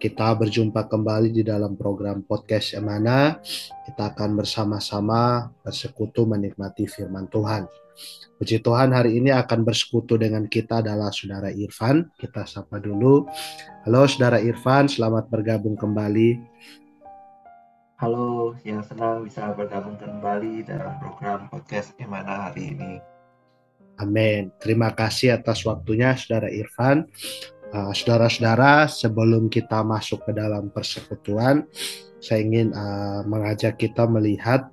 kita berjumpa kembali di dalam program podcast Emana. Kita akan bersama-sama bersekutu menikmati firman Tuhan. Puji Tuhan hari ini akan bersekutu dengan kita adalah Saudara Irfan. Kita sapa dulu. Halo Saudara Irfan, selamat bergabung kembali. Halo, yang senang bisa bergabung kembali dalam program podcast Emana hari ini. Amin. Terima kasih atas waktunya Saudara Irfan. Uh, saudara-saudara, sebelum kita masuk ke dalam persekutuan, saya ingin uh, mengajak kita melihat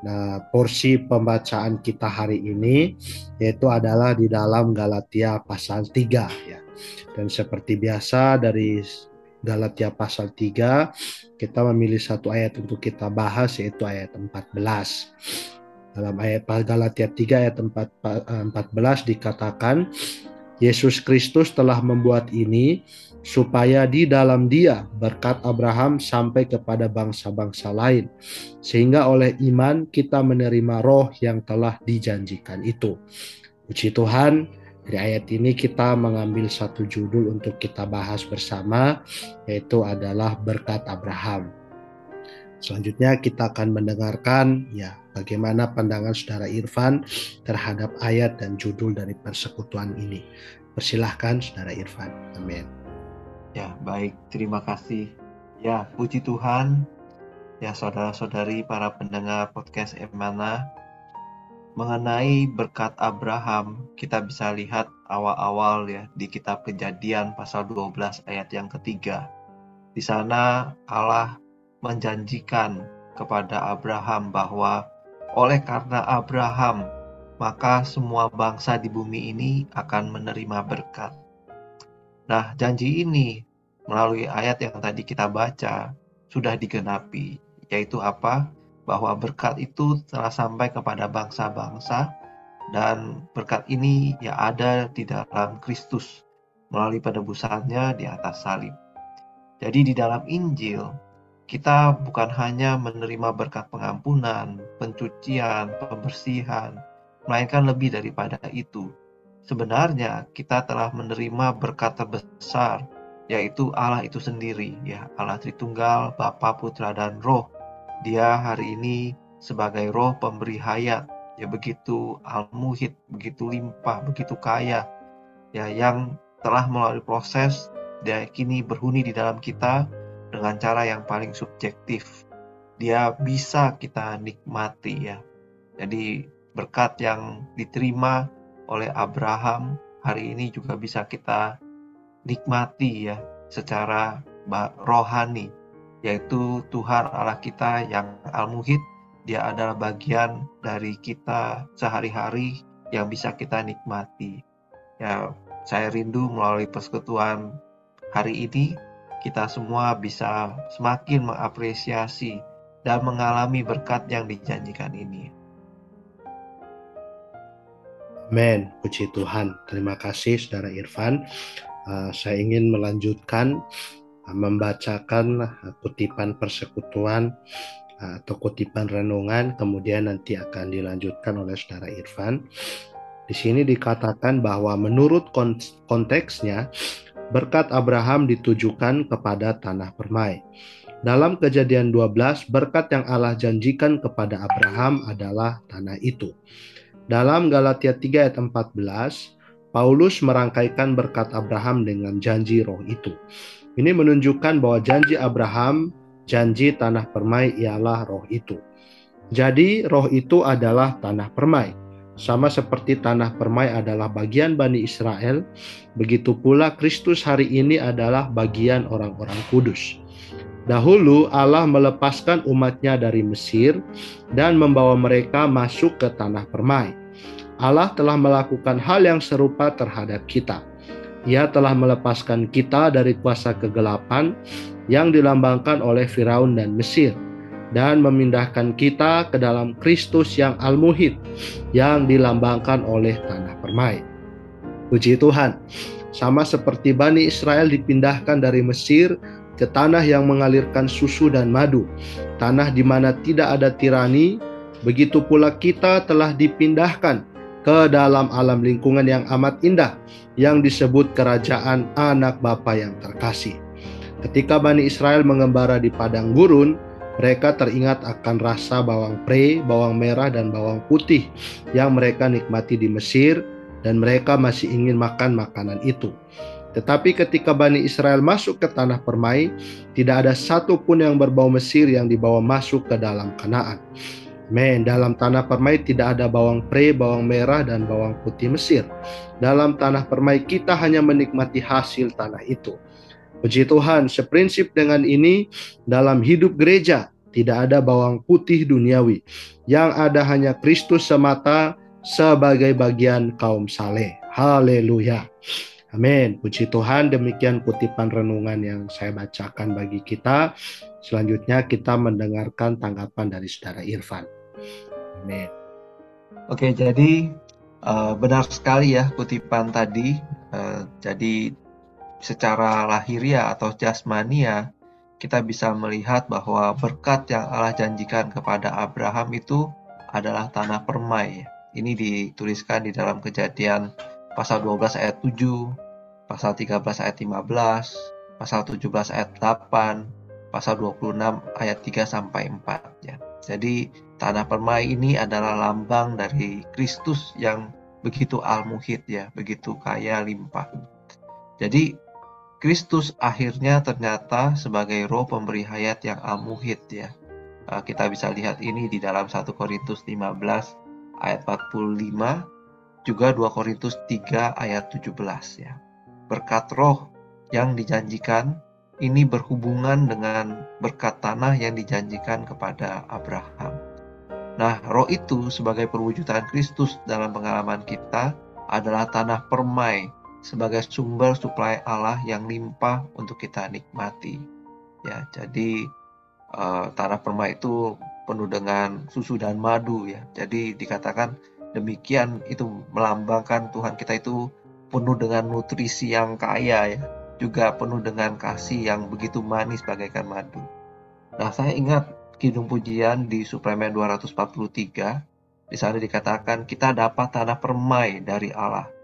nah, porsi pembacaan kita hari ini, yaitu adalah di dalam Galatia pasal 3 ya. Dan seperti biasa dari Galatia pasal 3, kita memilih satu ayat untuk kita bahas yaitu ayat 14. Dalam ayat Galatia 3 ayat 14 dikatakan Yesus Kristus telah membuat ini supaya di dalam dia berkat Abraham sampai kepada bangsa-bangsa lain. Sehingga oleh iman kita menerima roh yang telah dijanjikan itu. Puji Tuhan, dari ayat ini kita mengambil satu judul untuk kita bahas bersama, yaitu adalah berkat Abraham. Selanjutnya kita akan mendengarkan ya bagaimana pandangan saudara Irfan terhadap ayat dan judul dari persekutuan ini. Persilahkan saudara Irfan. Amin. Ya, baik. Terima kasih. Ya, puji Tuhan. Ya, saudara-saudari para pendengar podcast Emana, mengenai berkat Abraham, kita bisa lihat awal-awal ya di kitab Kejadian pasal 12 ayat yang ketiga. Di sana Allah menjanjikan kepada Abraham bahwa oleh karena Abraham, maka semua bangsa di bumi ini akan menerima berkat. Nah, janji ini melalui ayat yang tadi kita baca sudah digenapi, yaitu apa? Bahwa berkat itu telah sampai kepada bangsa-bangsa dan berkat ini ya ada di dalam Kristus melalui penebusannya di atas salib. Jadi di dalam Injil kita bukan hanya menerima berkat pengampunan, pencucian, pembersihan, melainkan lebih daripada itu. Sebenarnya kita telah menerima berkat terbesar, yaitu Allah itu sendiri, ya Allah Tritunggal, Bapa, Putra, dan Roh. Dia hari ini sebagai Roh pemberi hayat, ya begitu al-muhid, begitu limpah, begitu kaya, ya yang telah melalui proses dia kini berhuni di dalam kita dengan cara yang paling subjektif. Dia bisa kita nikmati ya. Jadi berkat yang diterima oleh Abraham hari ini juga bisa kita nikmati ya secara rohani yaitu Tuhan Allah kita yang al-muhid dia adalah bagian dari kita sehari-hari yang bisa kita nikmati. Ya, saya rindu melalui persekutuan hari ini kita semua bisa semakin mengapresiasi dan mengalami berkat yang dijanjikan ini. Amin, puji Tuhan. Terima kasih Saudara Irfan. Uh, saya ingin melanjutkan uh, membacakan uh, kutipan persekutuan uh, atau kutipan renungan, kemudian nanti akan dilanjutkan oleh Saudara Irfan. Di sini dikatakan bahwa menurut konteksnya berkat Abraham ditujukan kepada tanah permai. Dalam kejadian 12, berkat yang Allah janjikan kepada Abraham adalah tanah itu. Dalam Galatia 3 ayat 14, Paulus merangkaikan berkat Abraham dengan janji roh itu. Ini menunjukkan bahwa janji Abraham, janji tanah permai ialah roh itu. Jadi roh itu adalah tanah permai. Sama seperti tanah permai adalah bagian Bani Israel, begitu pula Kristus hari ini adalah bagian orang-orang kudus. Dahulu Allah melepaskan umatnya dari Mesir dan membawa mereka masuk ke tanah permai. Allah telah melakukan hal yang serupa terhadap kita. Ia telah melepaskan kita dari kuasa kegelapan yang dilambangkan oleh Firaun dan Mesir dan memindahkan kita ke dalam Kristus yang al-muhid yang dilambangkan oleh tanah permai. Puji Tuhan, sama seperti Bani Israel dipindahkan dari Mesir ke tanah yang mengalirkan susu dan madu, tanah di mana tidak ada tirani, begitu pula kita telah dipindahkan ke dalam alam lingkungan yang amat indah yang disebut kerajaan anak Bapa yang terkasih. Ketika Bani Israel mengembara di padang gurun, mereka teringat akan rasa bawang pre, bawang merah, dan bawang putih yang mereka nikmati di Mesir, dan mereka masih ingin makan makanan itu. Tetapi ketika Bani Israel masuk ke tanah permai, tidak ada satupun yang berbau Mesir yang dibawa masuk ke dalam Kanaan. Men, dalam tanah permai tidak ada bawang pre, bawang merah, dan bawang putih Mesir. Dalam tanah permai kita hanya menikmati hasil tanah itu. Puji Tuhan, seprinsip dengan ini dalam hidup gereja tidak ada bawang putih duniawi. Yang ada hanya Kristus semata sebagai bagian kaum saleh. Haleluya. Amin. Puji Tuhan, demikian kutipan renungan yang saya bacakan bagi kita. Selanjutnya kita mendengarkan tanggapan dari saudara Irfan. Amin. Oke, jadi uh, benar sekali ya kutipan tadi. Uh, jadi secara lahiria atau jasmania, kita bisa melihat bahwa berkat yang Allah janjikan kepada Abraham itu adalah tanah permai. Ini dituliskan di dalam kejadian pasal 12 ayat 7, pasal 13 ayat 15, pasal 17 ayat 8, pasal 26 ayat 3 sampai 4 ya. Jadi tanah permai ini adalah lambang dari Kristus yang begitu al-muhid ya, begitu kaya limpah. Jadi Kristus akhirnya ternyata sebagai roh pemberi hayat yang al-muhid ya. Uh, kita bisa lihat ini di dalam 1 Korintus 15 ayat 45, juga 2 Korintus 3 ayat 17 ya. Berkat roh yang dijanjikan ini berhubungan dengan berkat tanah yang dijanjikan kepada Abraham. Nah, roh itu sebagai perwujudan Kristus dalam pengalaman kita adalah tanah permai sebagai sumber suplai Allah yang limpah untuk kita nikmati. Ya, jadi uh, tanah permai itu penuh dengan susu dan madu ya. Jadi dikatakan demikian itu melambangkan Tuhan kita itu penuh dengan nutrisi yang kaya ya, juga penuh dengan kasih yang begitu manis bagaikan madu. Nah, saya ingat Kidung Pujian di suplemen 243 di sana dikatakan kita dapat tanah permai dari Allah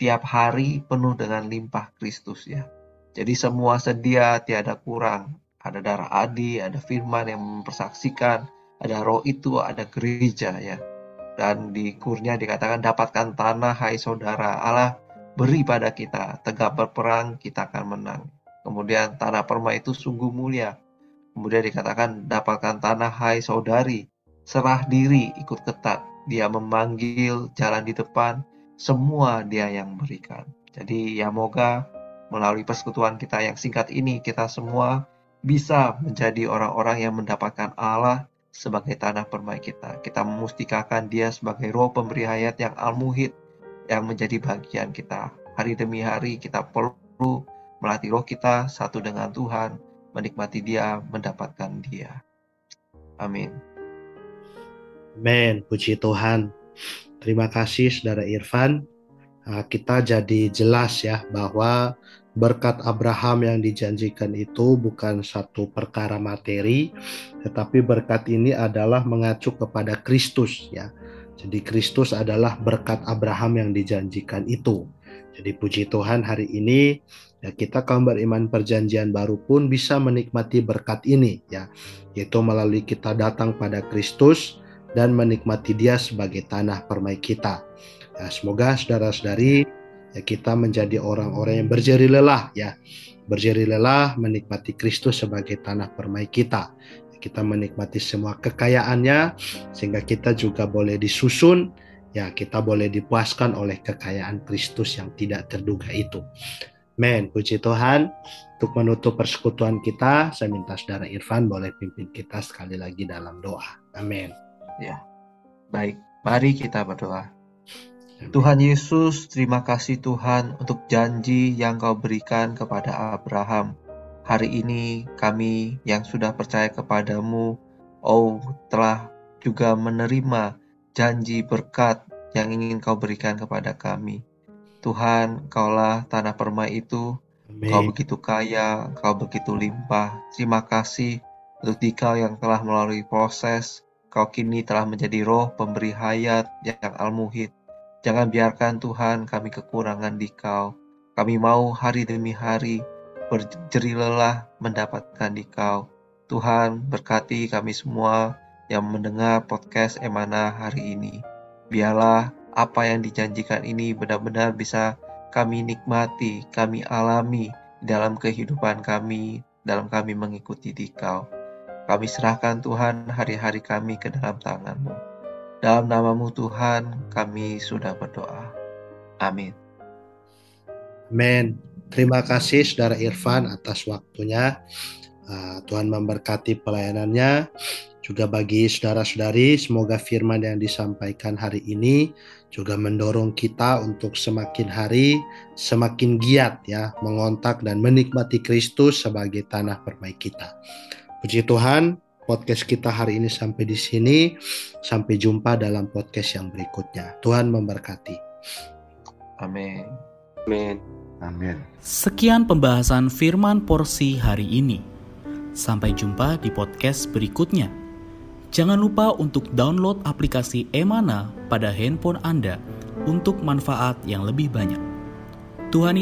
tiap hari penuh dengan limpah Kristus ya. Jadi semua sedia, tiada kurang. Ada darah adi, ada firman yang mempersaksikan, ada roh itu, ada gereja ya. Dan di kurnya dikatakan dapatkan tanah hai saudara Allah beri pada kita, tegap berperang kita akan menang. Kemudian tanah perma itu sungguh mulia. Kemudian dikatakan dapatkan tanah hai saudari, serah diri ikut ketat. Dia memanggil jalan di depan, semua dia yang berikan. Jadi ya moga melalui persekutuan kita yang singkat ini kita semua bisa menjadi orang-orang yang mendapatkan Allah sebagai tanah permai kita. Kita memustikakan dia sebagai roh pemberi hayat yang al-muhid yang menjadi bagian kita. Hari demi hari kita perlu melatih roh kita satu dengan Tuhan, menikmati dia, mendapatkan dia. Amin. Amin. Puji Tuhan. Terima kasih Saudara Irfan. Ah, kita jadi jelas ya bahwa berkat Abraham yang dijanjikan itu bukan satu perkara materi, tetapi berkat ini adalah mengacu kepada Kristus ya. Jadi Kristus adalah berkat Abraham yang dijanjikan itu. Jadi puji Tuhan hari ini ya kita kaum beriman perjanjian baru pun bisa menikmati berkat ini ya, yaitu melalui kita datang pada Kristus dan menikmati dia sebagai tanah permai kita. Ya, semoga saudara-saudari ya kita menjadi orang-orang yang berjeri lelah ya. Berjeri lelah menikmati Kristus sebagai tanah permai kita. Kita menikmati semua kekayaannya sehingga kita juga boleh disusun ya kita boleh dipuaskan oleh kekayaan Kristus yang tidak terduga itu. Men, puji Tuhan. Untuk menutup persekutuan kita, saya minta saudara Irfan boleh pimpin kita sekali lagi dalam doa. Amin. Ya, baik. Mari kita berdoa. Tuhan Yesus, terima kasih Tuhan untuk janji yang Kau berikan kepada Abraham. Hari ini kami yang sudah percaya kepadamu, oh telah juga menerima janji berkat yang ingin Kau berikan kepada kami. Tuhan, Kaulah tanah permai itu, Kau begitu kaya, Kau begitu limpah. Terima kasih untuk Dikau yang telah melalui proses, Kau kini telah menjadi roh pemberi hayat yang al-muhid. Jangan biarkan Tuhan kami kekurangan di kau. Kami mau hari demi hari berjeri lelah mendapatkan di kau. Tuhan berkati kami semua yang mendengar podcast Emana hari ini. Biarlah apa yang dijanjikan ini benar-benar bisa kami nikmati, kami alami dalam kehidupan kami, dalam kami mengikuti di kau. Kami serahkan Tuhan hari-hari kami ke dalam tanganmu. Dalam namamu Tuhan kami sudah berdoa. Amin. Amin. Terima kasih Saudara Irfan atas waktunya. Ah, Tuhan memberkati pelayanannya. Juga bagi saudara-saudari, semoga firman yang disampaikan hari ini juga mendorong kita untuk semakin hari semakin giat ya mengontak dan menikmati Kristus sebagai tanah permai kita. Puji Tuhan, podcast kita hari ini sampai di sini. Sampai jumpa dalam podcast yang berikutnya. Tuhan memberkati. Amin. Amin. Amin. Sekian pembahasan firman porsi hari ini. Sampai jumpa di podcast berikutnya. Jangan lupa untuk download aplikasi Emana pada handphone Anda untuk manfaat yang lebih banyak. Tuhan